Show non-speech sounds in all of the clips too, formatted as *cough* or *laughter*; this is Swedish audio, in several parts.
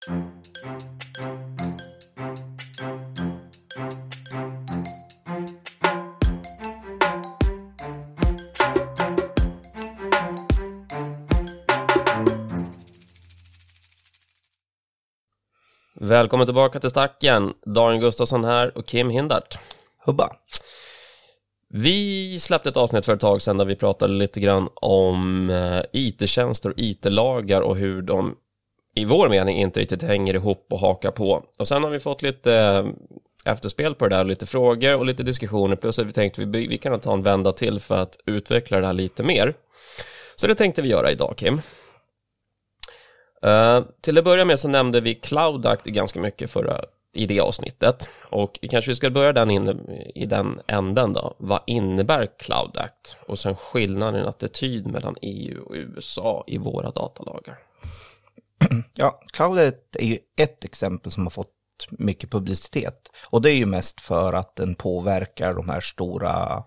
Välkommen tillbaka till Stacken. Daniel Gustafsson här och Kim Hindart. Hubba. Vi släppte ett avsnitt för ett tag sedan där vi pratade lite grann om eh, IT-tjänster och IT-lagar och hur de i vår mening inte riktigt hänger ihop och hakar på. Och sen har vi fått lite eh, efterspel på det där, lite frågor och lite diskussioner. Plus att vi tänkte vi, vi kan ta en vända till för att utveckla det här lite mer. Så det tänkte vi göra idag Kim. Uh, till att börja med så nämnde vi Cloud Act ganska mycket förra, i det avsnittet. Och vi kanske ska börja den in, i den änden då. Vad innebär Cloud Act? Och sen skillnaden i attityd mellan EU och USA i våra datalagar. *clears throat* Ja, Cloudet är ju ett exempel som har fått mycket publicitet. Och det är ju mest för att den påverkar de här stora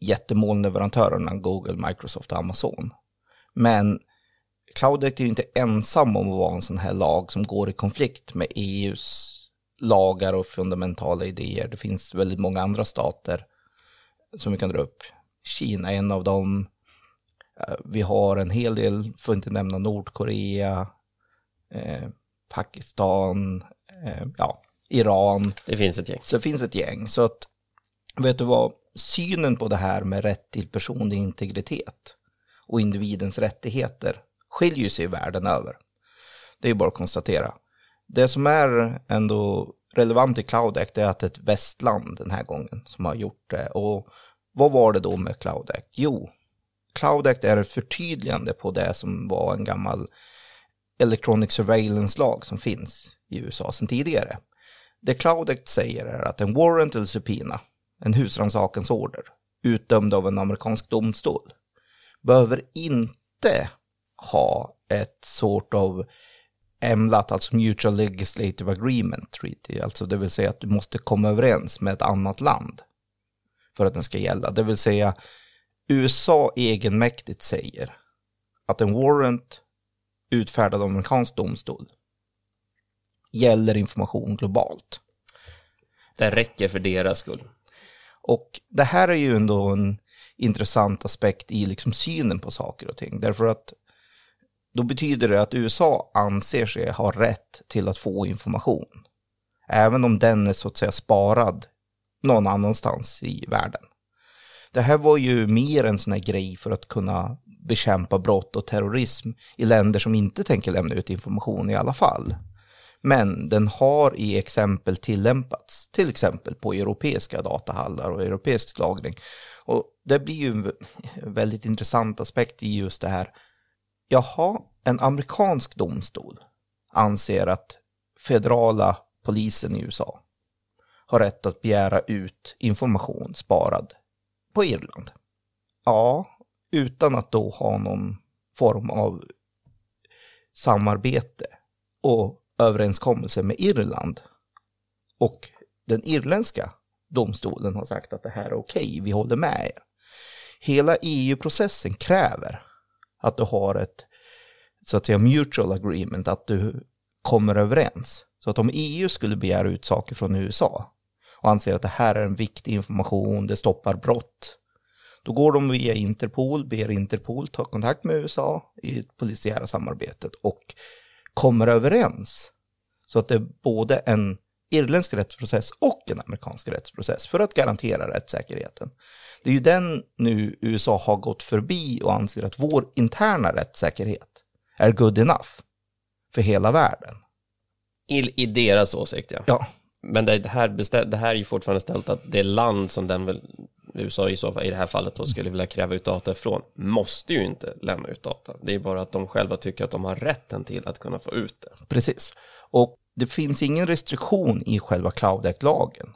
jättemolnleverantörerna, Google, Microsoft och Amazon. Men Cloudet är ju inte ensam om att vara en sån här lag som går i konflikt med EUs lagar och fundamentala idéer. Det finns väldigt många andra stater som vi kan dra upp. Kina är en av dem. Eh, vi har en hel del, för att inte nämna Nordkorea, eh, Pakistan, eh, ja, Iran. Det finns ett gäng. Så det finns ett gäng. Så att, vet du vad, synen på det här med rätt till personlig integritet och individens rättigheter skiljer sig världen över. Det är bara att konstatera. Det som är ändå relevant i Cloud Act är att det är ett västland den här gången som har gjort det. Och vad var det då med Cloud Act? Jo, Cloud Act är ett förtydligande på det som var en gammal Electronic Surveillance-lag som finns i USA sedan tidigare. Det Cloud Act säger är att en warrant eller subpoena, en husrannsakens order, utdömd av en amerikansk domstol, behöver inte ha ett sort av MLAT, alltså Mutual Legislative Agreement Treaty, alltså det vill säga att du måste komma överens med ett annat land för att den ska gälla. Det vill säga USA egenmäktigt säger att en warrant utfärdad av amerikansk domstol gäller information globalt. Det räcker för deras skull. Och det här är ju ändå en intressant aspekt i liksom synen på saker och ting. Därför att då betyder det att USA anser sig ha rätt till att få information. Även om den är så att säga sparad någon annanstans i världen. Det här var ju mer en sån här grej för att kunna bekämpa brott och terrorism i länder som inte tänker lämna ut information i alla fall. Men den har i exempel tillämpats, till exempel på europeiska datahallar och europeisk lagring. Och det blir ju en väldigt intressant aspekt i just det här Jaha, en amerikansk domstol anser att federala polisen i USA har rätt att begära ut information sparad på Irland. Ja, utan att då ha någon form av samarbete och överenskommelse med Irland. Och den irländska domstolen har sagt att det här är okej, vi håller med er. Hela EU-processen kräver att du har ett så att säga mutual agreement, att du kommer överens. Så att om EU skulle begära ut saker från USA och anser att det här är en viktig information, det stoppar brott, då går de via Interpol, ber Interpol ta kontakt med USA i det polisiära samarbetet och kommer överens. Så att det är både en irländsk rättsprocess och en amerikansk rättsprocess för att garantera rättssäkerheten. Det är ju den nu USA har gått förbi och anser att vår interna rättssäkerhet är good enough för hela världen. I, i deras åsikt, ja. ja. Men det här, det här är ju fortfarande ställt att det land som den USA i så fall, i det här fallet då skulle vilja kräva ut data ifrån, måste ju inte lämna ut data. Det är bara att de själva tycker att de har rätten till att kunna få ut det. Precis. Och det finns ingen restriktion i själva Cloud Act-lagen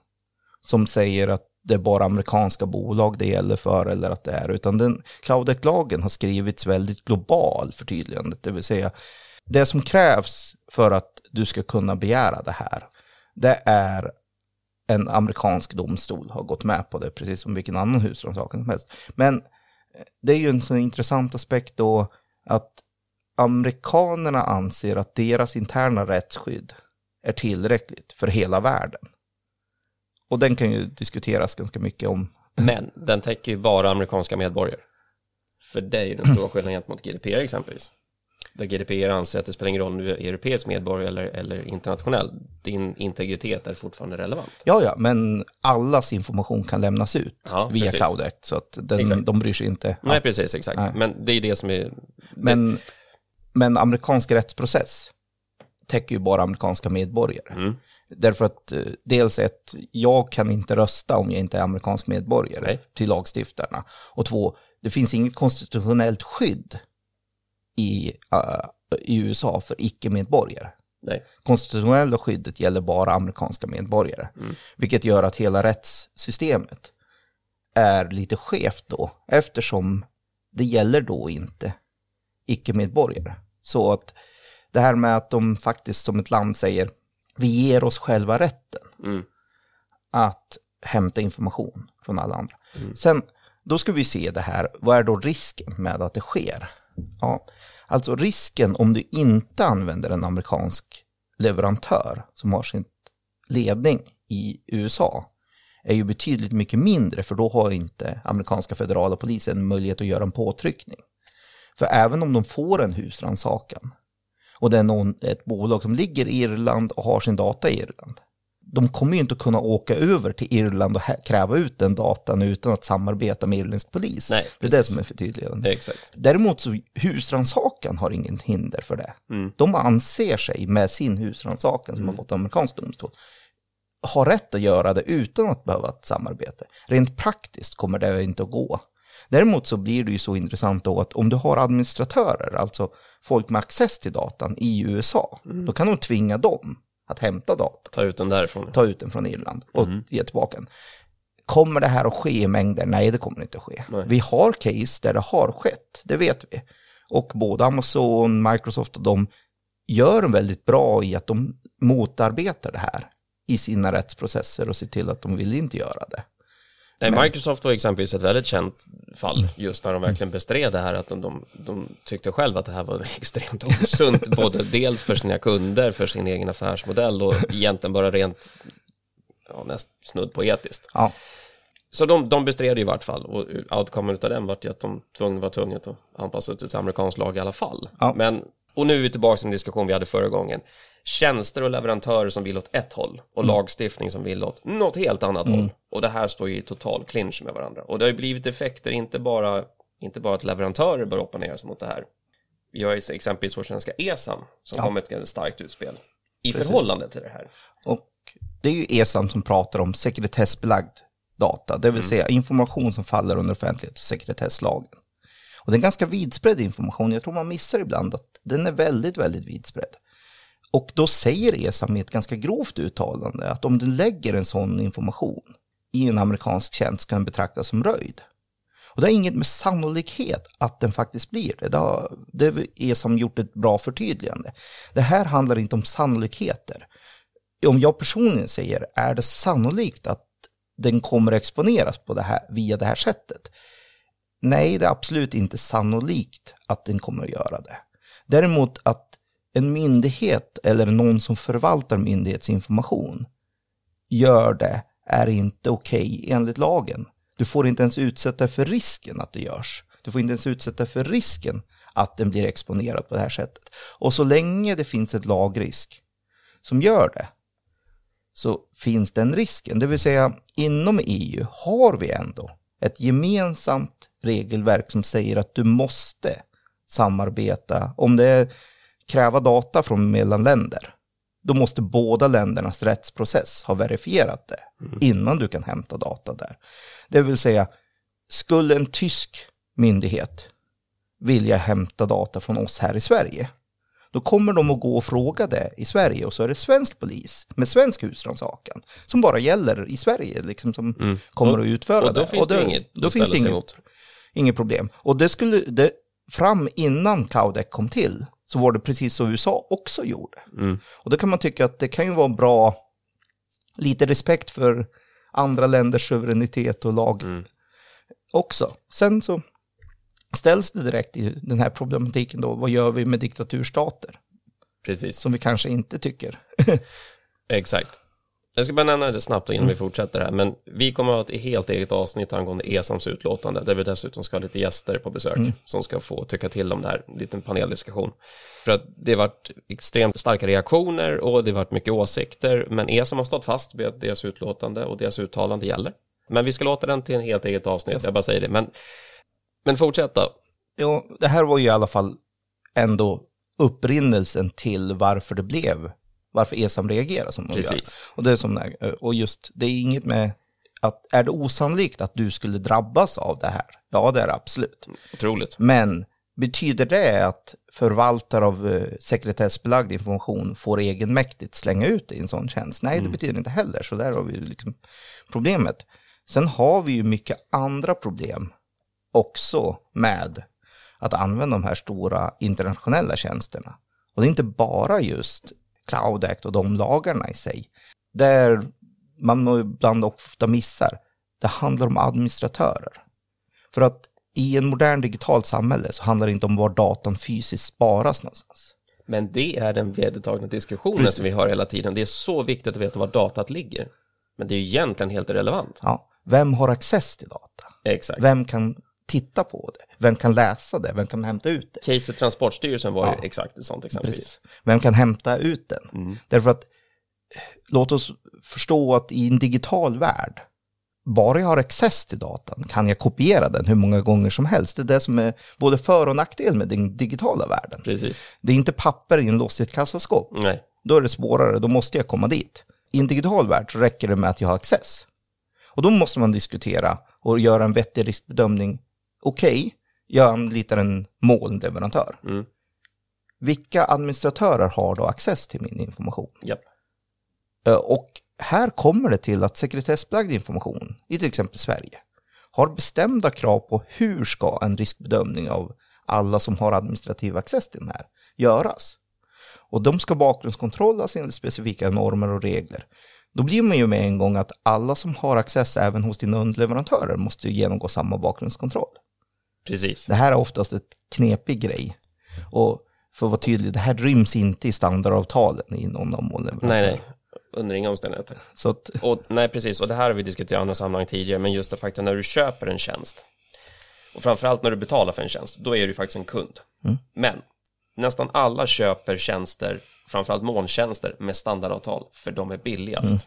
som säger att det är bara amerikanska bolag det gäller för eller att det är, utan den Cloud Act-lagen har skrivits väldigt global förtydligandet, det vill säga det som krävs för att du ska kunna begära det här, det är en amerikansk domstol har gått med på det, precis som vilken annan husrannsakan som helst. Men eh, det är ju en sån intressant aspekt då att amerikanerna anser att deras interna rättsskydd är tillräckligt för hela världen. Och den kan ju diskuteras ganska mycket om. Men den täcker ju bara amerikanska medborgare. För det är ju den stora skillnaden gentemot GDPR exempelvis. Där GDPR anser att det spelar ingen roll om du är europeisk medborgare eller, eller internationell. Din integritet är fortfarande relevant. Ja, ja, men allas information kan lämnas ut Ja, via precis. Cloud Act, så att den, Exakt. de bryr sig inte. Nej, precis, exakt. Nej. Men det är det som är... Men, men amerikansk rättsprocess täcker ju bara amerikanska medborgare. Mm. Därför att eh, dels ett, jag kan inte rösta om jag inte är amerikansk medborgare Nej. till lagstiftarna. Och två, det finns inget konstitutionellt skydd i, eh, i USA för icke-medborgare. Nej. Konstitutionella skyddet gäller bara amerikanska medborgare. Mm. Vilket gör att hela rättssystemet är lite skevt då, eftersom det gäller då inte icke-medborgare. Så att det här med att de faktiskt som ett land säger, vi ger oss själva rätten Mm. att hämta information från alla andra. Mm. Sen, då ska vi se det här, vad är då risken med att det sker? Ja, alltså risken om du inte använder en amerikansk leverantör som har sin ledning i USA är ju betydligt mycket mindre för då har inte amerikanska federala polisen möjlighet att göra en påtryckning. För även om de får en husrannsakan och det är någon, ett bolag som ligger i Irland och har sin data i Irland. De kommer ju inte kunna åka över till Irland och kräva ut den datan utan att samarbeta med irländsk polis. Nej, det är det som är förtydligande. Exakt. Däremot så husrannsakan har ingen hinder för det. Mm. De anser sig med sin husrannsakan som har fått amerikansk domstol ha rätt att göra det utan att behöva ett samarbete. Rent praktiskt kommer det inte att gå. Däremot så blir det ju så intressant då att om du har administratörer, alltså folk med access till datan i USA, då kan de tvinga dem att hämta data, Ta ut den därifrån. ta ut den från Irland och ge tillbaka den. Kommer det här att ske i mängder? Nej, det kommer inte att ske. Nej. Vi har case där det har skett, det vet vi. Och både Amazon, Microsoft och de gör väldigt bra i att de motarbetar det här i sina rättsprocesser och ser till att de vill inte göra det. Nej, Microsoft var exempelvis ett väldigt känt fall just när de verkligen bestred det här att de, de, de tyckte själva att det här var *laughs* extremt osunt både dels för sina kunder, för sin egen affärsmodell och egentligen bara rent ja, näst snudd på etiskt. Ja, Så de, de bestred i vart fall och outcomen av den vart ju att de tvung, var tvungna att anpassa sig till amerikansk lag i alla fall. Ja. Men, och nu är vi tillbaka till en diskussion vi hade förra gången. Tjänster och leverantörer som vill åt ett håll och lagstiftning som vill åt något helt annat håll. Och det här står ju i total clinch med varandra. Och det har ju blivit effekter, inte bara, inte bara att leverantörer bör opponera sig mot det här. Vi har ju exempelvis vår svenska ESAM som Ja. kom med ett ganska starkt utspel i Precis. förhållande till det här. och det är ju ESAM som pratar om sekretessbelagd data, det vill säga information som faller under offentlighets och sekretesslagen. Och det är en ganska vidspridd information, jag tror man missar ibland att den är väldigt, väldigt vidspridd. Och då säger ESAM i ett ganska grovt uttalande att om du lägger en sån information i en amerikansk tjänst kan den betraktas som röjd. Och det har inget med sannolikhet att den faktiskt blir det. Det, har, det är som gjort ett bra förtydligande. Det här handlar inte om sannolikheter. Om jag personligen säger, är det sannolikt att den kommer att exponeras på det här, via det här sättet? Nej, det är absolut inte sannolikt att den kommer att göra det. Däremot att en myndighet eller någon som förvaltar myndighetsinformation gör det är inte okej enligt lagen. Du får inte ens utsätta för risken att det görs. Du får inte ens utsätta för risken att den blir exponerad på det här sättet. Och så länge det finns ett lagrisk som gör det så finns den risken. Det vill säga inom EU har vi ändå ett gemensamt regelverk som säger att du måste samarbeta. Om det är kräva data från mellan länder, då måste båda ländernas rättsprocess ha verifierat det innan du kan hämta data där. Det vill säga, skulle en tysk myndighet vilja hämta data från oss här i Sverige, då kommer de att gå och fråga det i Sverige och så är det svensk polis med svensk husrannsakan som bara gäller i Sverige, liksom som kommer Och- att utföra Och då det. finns det då, inget då finns det inget, inget problem. Och det skulle, det, fram innan Cloudec kom till, så var det precis så USA också gjorde. Mm. Och då kan man tycka att det kan ju vara bra, lite respekt för andra länders suveränitet och lag Mm. också. Sen så ställs det direkt i den här problematiken då, vad gör vi med diktaturstater? Precis, Som vi kanske inte tycker. *laughs* exakt. Jag ska bara nämna det snabbt innan vi fortsätter här, men vi kommer att ha ett helt eget avsnitt angående ESAMs utlåtande, där vi dessutom ska ha lite gäster på besök som ska få tycka till om det här, en liten paneldiskussion. För att det har varit extremt starka reaktioner och det har varit mycket åsikter, men ESAM har stått fast vid att deras utlåtande och deras uttalande gäller. Men vi ska låta den till en helt eget avsnitt, jag bara säger det. Men, men fortsätt då. Jo, det här var ju i alla fall ändå upprinnelsen till varför det blev, varför ESAM reagerar som de gör. Precis. Och det är som, och just, det är inget med att, är det osannolikt att du skulle drabbas av det här? Ja, det är det absolut. Otroligt. Men betyder det att förvaltare av eh, sekretessbelagd information får egenmäktigt slänga ut det i en sån tjänst? Nej, det betyder inte heller, så där har vi liksom problemet. Sen har vi ju mycket andra problem också med att använda de här stora internationella tjänsterna. Och det är inte bara just Cloud Act och de lagarna i sig. Där man ibland ofta missar, det handlar om administratörer. För att i en modern digitalt samhälle så handlar det inte om var datan fysiskt sparas någonstans. Men det är den vedertagna diskussionen Precis. som vi har hela tiden. Det är så viktigt att veta var datat ligger. Men det är ju egentligen helt irrelevant. Ja, vem har access till data? Exakt. Vem kan titta på det? Vem kan läsa det? Vem kan hämta ut det? Caset Transportstyrelsen var Ja. ju exakt ett sånt exempel. Precis. Vem kan hämta ut den? Mm. Därför att eh, låt oss förstå att i en digital värld, bara jag har access till datan kan jag kopiera den hur många gånger som helst. Det är det som är både för och nackdel med den digitala världen. Precis. Det är inte papper i en lås i ett kassaskåp. Nej. Då är det svårare, då måste jag komma dit. I en digital värld så räcker det med att jag har access. Och då måste man diskutera och göra en vettig riskbedömning. Okej, jag anlitar en molnleverantör. Mm. Vilka administratörer har då access till min information? Japp. Eh, Och här kommer det till att sekretessbelagd information i till exempel Sverige har bestämda krav på hur ska en riskbedömning av alla som har administrativ access till den här göras. Och de ska bakgrundskontrollas enligt specifika normer och regler. Då blir man ju med en gång att alla som har access även hos dina underleverantörer måste ju genomgå samma bakgrundskontroll. Precis. Det här är oftast ett knepig grej. Och för att vara tydlig, det här ryms inte i standardavtalen i någon av molnleverantörerna. Nej, nej. Under inga omständigheter. Så att, Och, nej, precis. Och det här har vi diskuterat i andra sammanhang tidigare, men just det faktum när du köper en tjänst, och framförallt när du betalar för en tjänst, då är du faktiskt en kund. Men nästan alla köper tjänster, framförallt molntjänster, med standardavtal, för de är billigast.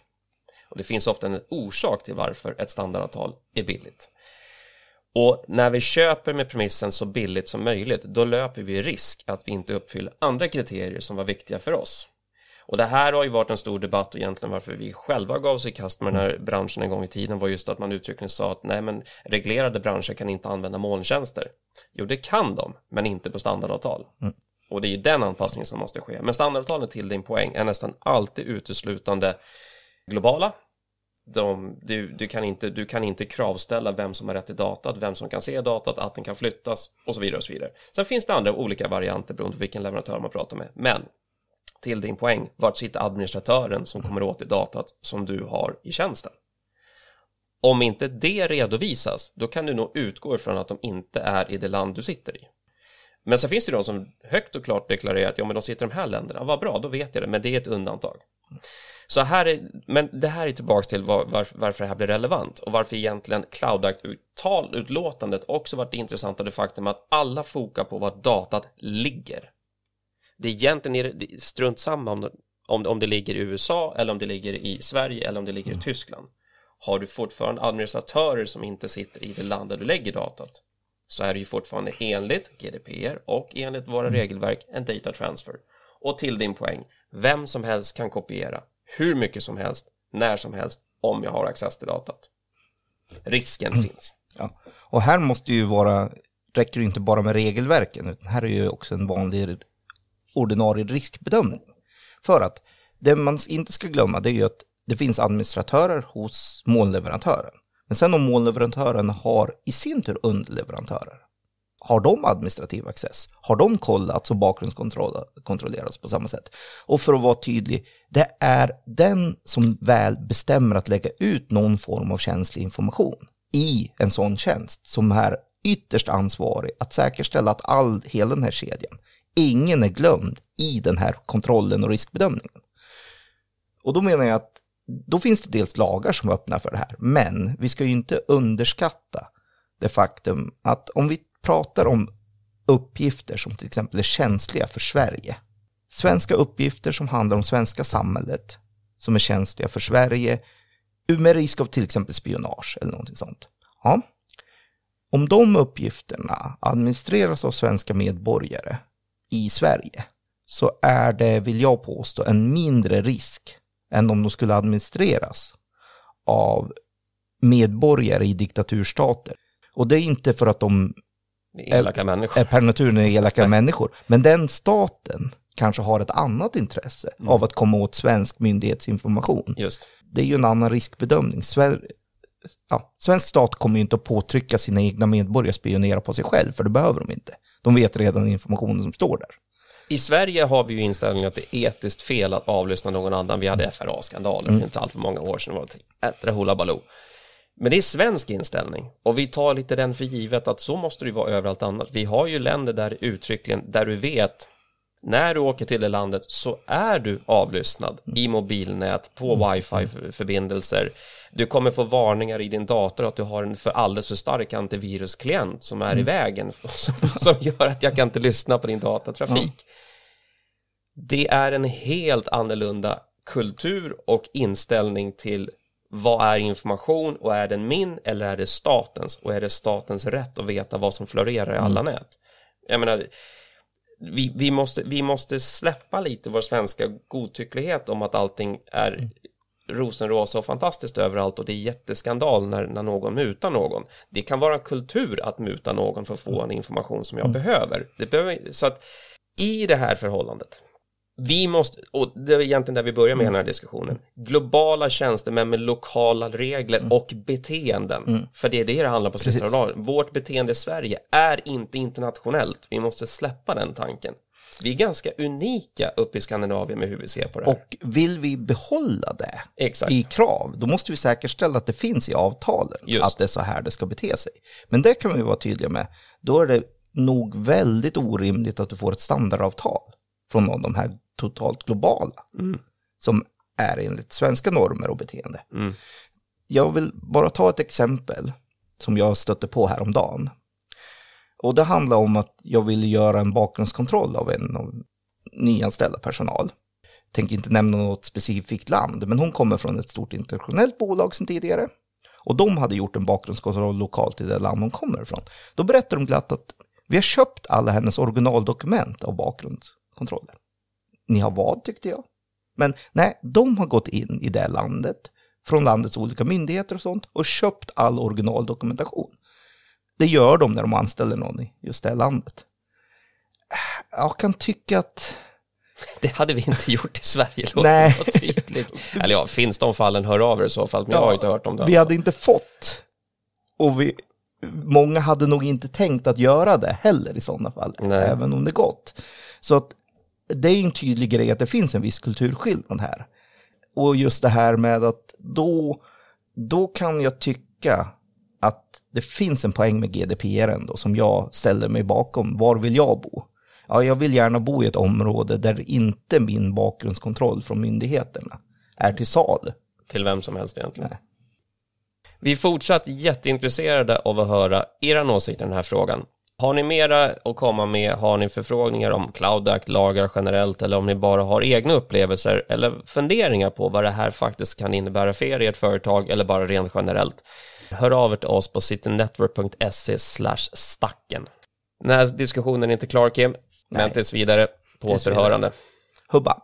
Och det finns ofta en orsak till varför ett standardavtal är billigt. Och när vi köper med premissen så billigt som möjligt, då löper vi risk att vi inte uppfyller andra kriterier som var viktiga för oss. Och det här har ju varit en stor debatt och egentligen varför vi själva gav oss i kast med den här branschen en gång i tiden var just att man uttryckligen sa att nej men reglerade branscher kan inte använda molntjänster. Jo det kan de, men inte på standardavtal. Och det är ju den anpassningen som måste ske. Men standardavtalen till din poäng är nästan alltid uteslutande globala. De, du, du, kan inte, du kan inte kravställa vem som har rätt till datat, vem som kan se datat, att den kan flyttas och så vidare. och så vidare. Sen finns det andra olika varianter beroende på vilken leverantör man pratar med. Men till din poäng, vart sitter administratören som kommer åt det datat som du har i tjänsten? Om inte det redovisas, då kan du nog utgå ifrån att de inte är i det land du sitter i. Men sen finns det de som högt och klart deklarerar att ja, men de sitter i de här länderna. Vad bra, då vet jag det, men det är ett undantag. Så här är, men det här är tillbaks till var, var, varför det här blir relevant och varför egentligen Cloud Act-utlåtandet också varit intressant av det faktum att alla fokar på var datat ligger. Det är egentligen är det strunt samma om, det- om, om det ligger i USA eller om det ligger i Sverige eller om det ligger i Tyskland. Har du fortfarande administratörer som inte sitter i det land där du lägger datat så är det ju fortfarande enligt GDPR och enligt våra regelverk en data transfer. Och till din poäng, vem som helst kan kopiera hur mycket som helst, när som helst, om jag har access till datat. Risken finns. ja. Och här måste ju vara, räcker det inte bara med regelverken, utan här är ju också en vanlig ordinarie riskbedömning. För att det man inte ska glömma det är ju att det finns administratörer hos molnleverantören. Men sen om molnleverantören har i sin tur underleverantörer, har de administrativ access? Har de kollats och bakgrundskontrollerats på samma sätt? Och för att vara tydlig, det är den som väl bestämmer att lägga ut någon form av känslig information i en sån tjänst som är ytterst ansvarig att säkerställa att all, hela den här kedjan, ingen är glömd i den här kontrollen och riskbedömningen. Och då menar jag att då finns det dels lagar som öppnar för det här, men vi ska ju inte underskatta det faktum att om vi pratar om uppgifter som till exempel är känsliga för Sverige, svenska uppgifter som handlar om svenska samhället, som är känsliga för Sverige, med risk av till exempel spionage eller någonting sånt. Ja. Om de uppgifterna administreras av svenska medborgare i Sverige så är det, vill jag påstå, en mindre risk än om de skulle administreras av medborgare i diktaturstater. Och det är inte för att de elaka människor. är per natur elaka människor, men den staten kanske har ett annat intresse Mm. av att komma åt svensk myndighetsinformation. Just. Det är ju en annan riskbedömning. Sver ja, svensk stat kommer ju inte att påtrycka sina egna medborgare spionera på sig själv, för det behöver de inte. De vet redan informationen som står där. I Sverige har vi ju inställningen att det är etiskt fel att avlyssna någon annan. Vi hade FRA-skandaler för inte allt för många år sedan. Det var ett ättre hullabaloo. Men det är svensk inställning och vi tar lite den för givet att så måste det vara överallt annat. Vi har ju länder där uttryckligen, där du vet när du åker till det landet så är du avlyssnad i mobilnät, på wifi-förbindelser. Du kommer få varningar i din dator att du har en för alldeles för stark antivirusklient som är i vägen *laughs* som, som gör att jag kan inte lyssna på din datatrafik. Det är en helt annorlunda kultur och inställning till vad är information och är den min eller är det statens och är det statens rätt att veta vad som florerar i alla nät. Jag menar, vi, vi, måste, vi måste släppa lite vår svenska godtycklighet om att allting är rosenrosa och fantastiskt överallt och det är jätteskandal när, när någon mutar någon. Det kan vara en kultur att muta någon för att få en information som jag behöver. Det behöver. Så att i det här förhållandet, vi måste, och det är egentligen där vi börjar med den här diskussionen, globala tjänstemän med lokala regler och beteenden. För det är det det handlar på sista dagen. Vårt beteende i Sverige är inte internationellt. Vi måste släppa den tanken. Vi är ganska unika uppe i Skandinavien med hur vi ser på det här. Och vill vi behålla det Exakt. i krav, då måste vi säkerställa att det finns i avtalen Just. att det är så här det ska bete sig. Men det kan vi vara tydliga med. Då är det nog väldigt orimligt att du får ett standardavtal från någon av de här totalt globala som är enligt svenska normer och beteende. Mm. Jag vill bara ta ett exempel som jag stötte på häromdagen. Och det handlar om att jag ville göra en bakgrundskontroll av en av nyanställda personal. Tänker inte nämna något specifikt land, men hon kommer från ett stort internationellt bolag sedan tidigare. Och de hade gjort en bakgrundskontroll lokalt i det land hon kommer ifrån. Då berättar de glatt att vi har köpt alla hennes originaldokument av bakgrundskontroller. Ni har vad, tyckte jag. Men nej, de har gått in i det landet, från landets olika myndigheter och sånt, och köpt all originaldokumentation. Det gör de när de anställer någon i just det landet. Jag kan tycka att... Det hade vi inte gjort i Sverige, låt Nej. tydlig. Eller ja, finns de fallen, hör av er i så fall, men jag har inte hört om det. Vi hade inte fått, och vi, många hade nog inte tänkt att göra det heller i sådana fall, Nej. även om det gått. Så att det är en tydlig grej att det finns en viss kulturskillnad här. Och just det här med att då, då kan jag tycka att det finns en poäng med GDPR ändå som jag ställer mig bakom. Var vill jag bo? Ja, jag vill gärna bo i ett område där inte min bakgrundskontroll från myndigheterna är till salu. Till vem som helst egentligen. Nej. Vi är fortsatt jätteintresserade av att höra era åsikter i den här frågan. Har ni mera att komma med? Har ni förfrågningar om Cloud Act-lagar generellt eller om ni bara har egna upplevelser eller funderingar på vad det här faktiskt kan innebära för er i ert företag eller bara rent generellt? Hör av er till oss på citynetwork.se stacken. Den här diskussionen är inte klar Kim, men Nej. tills vidare på Tills vidare. återhörande. Hubba.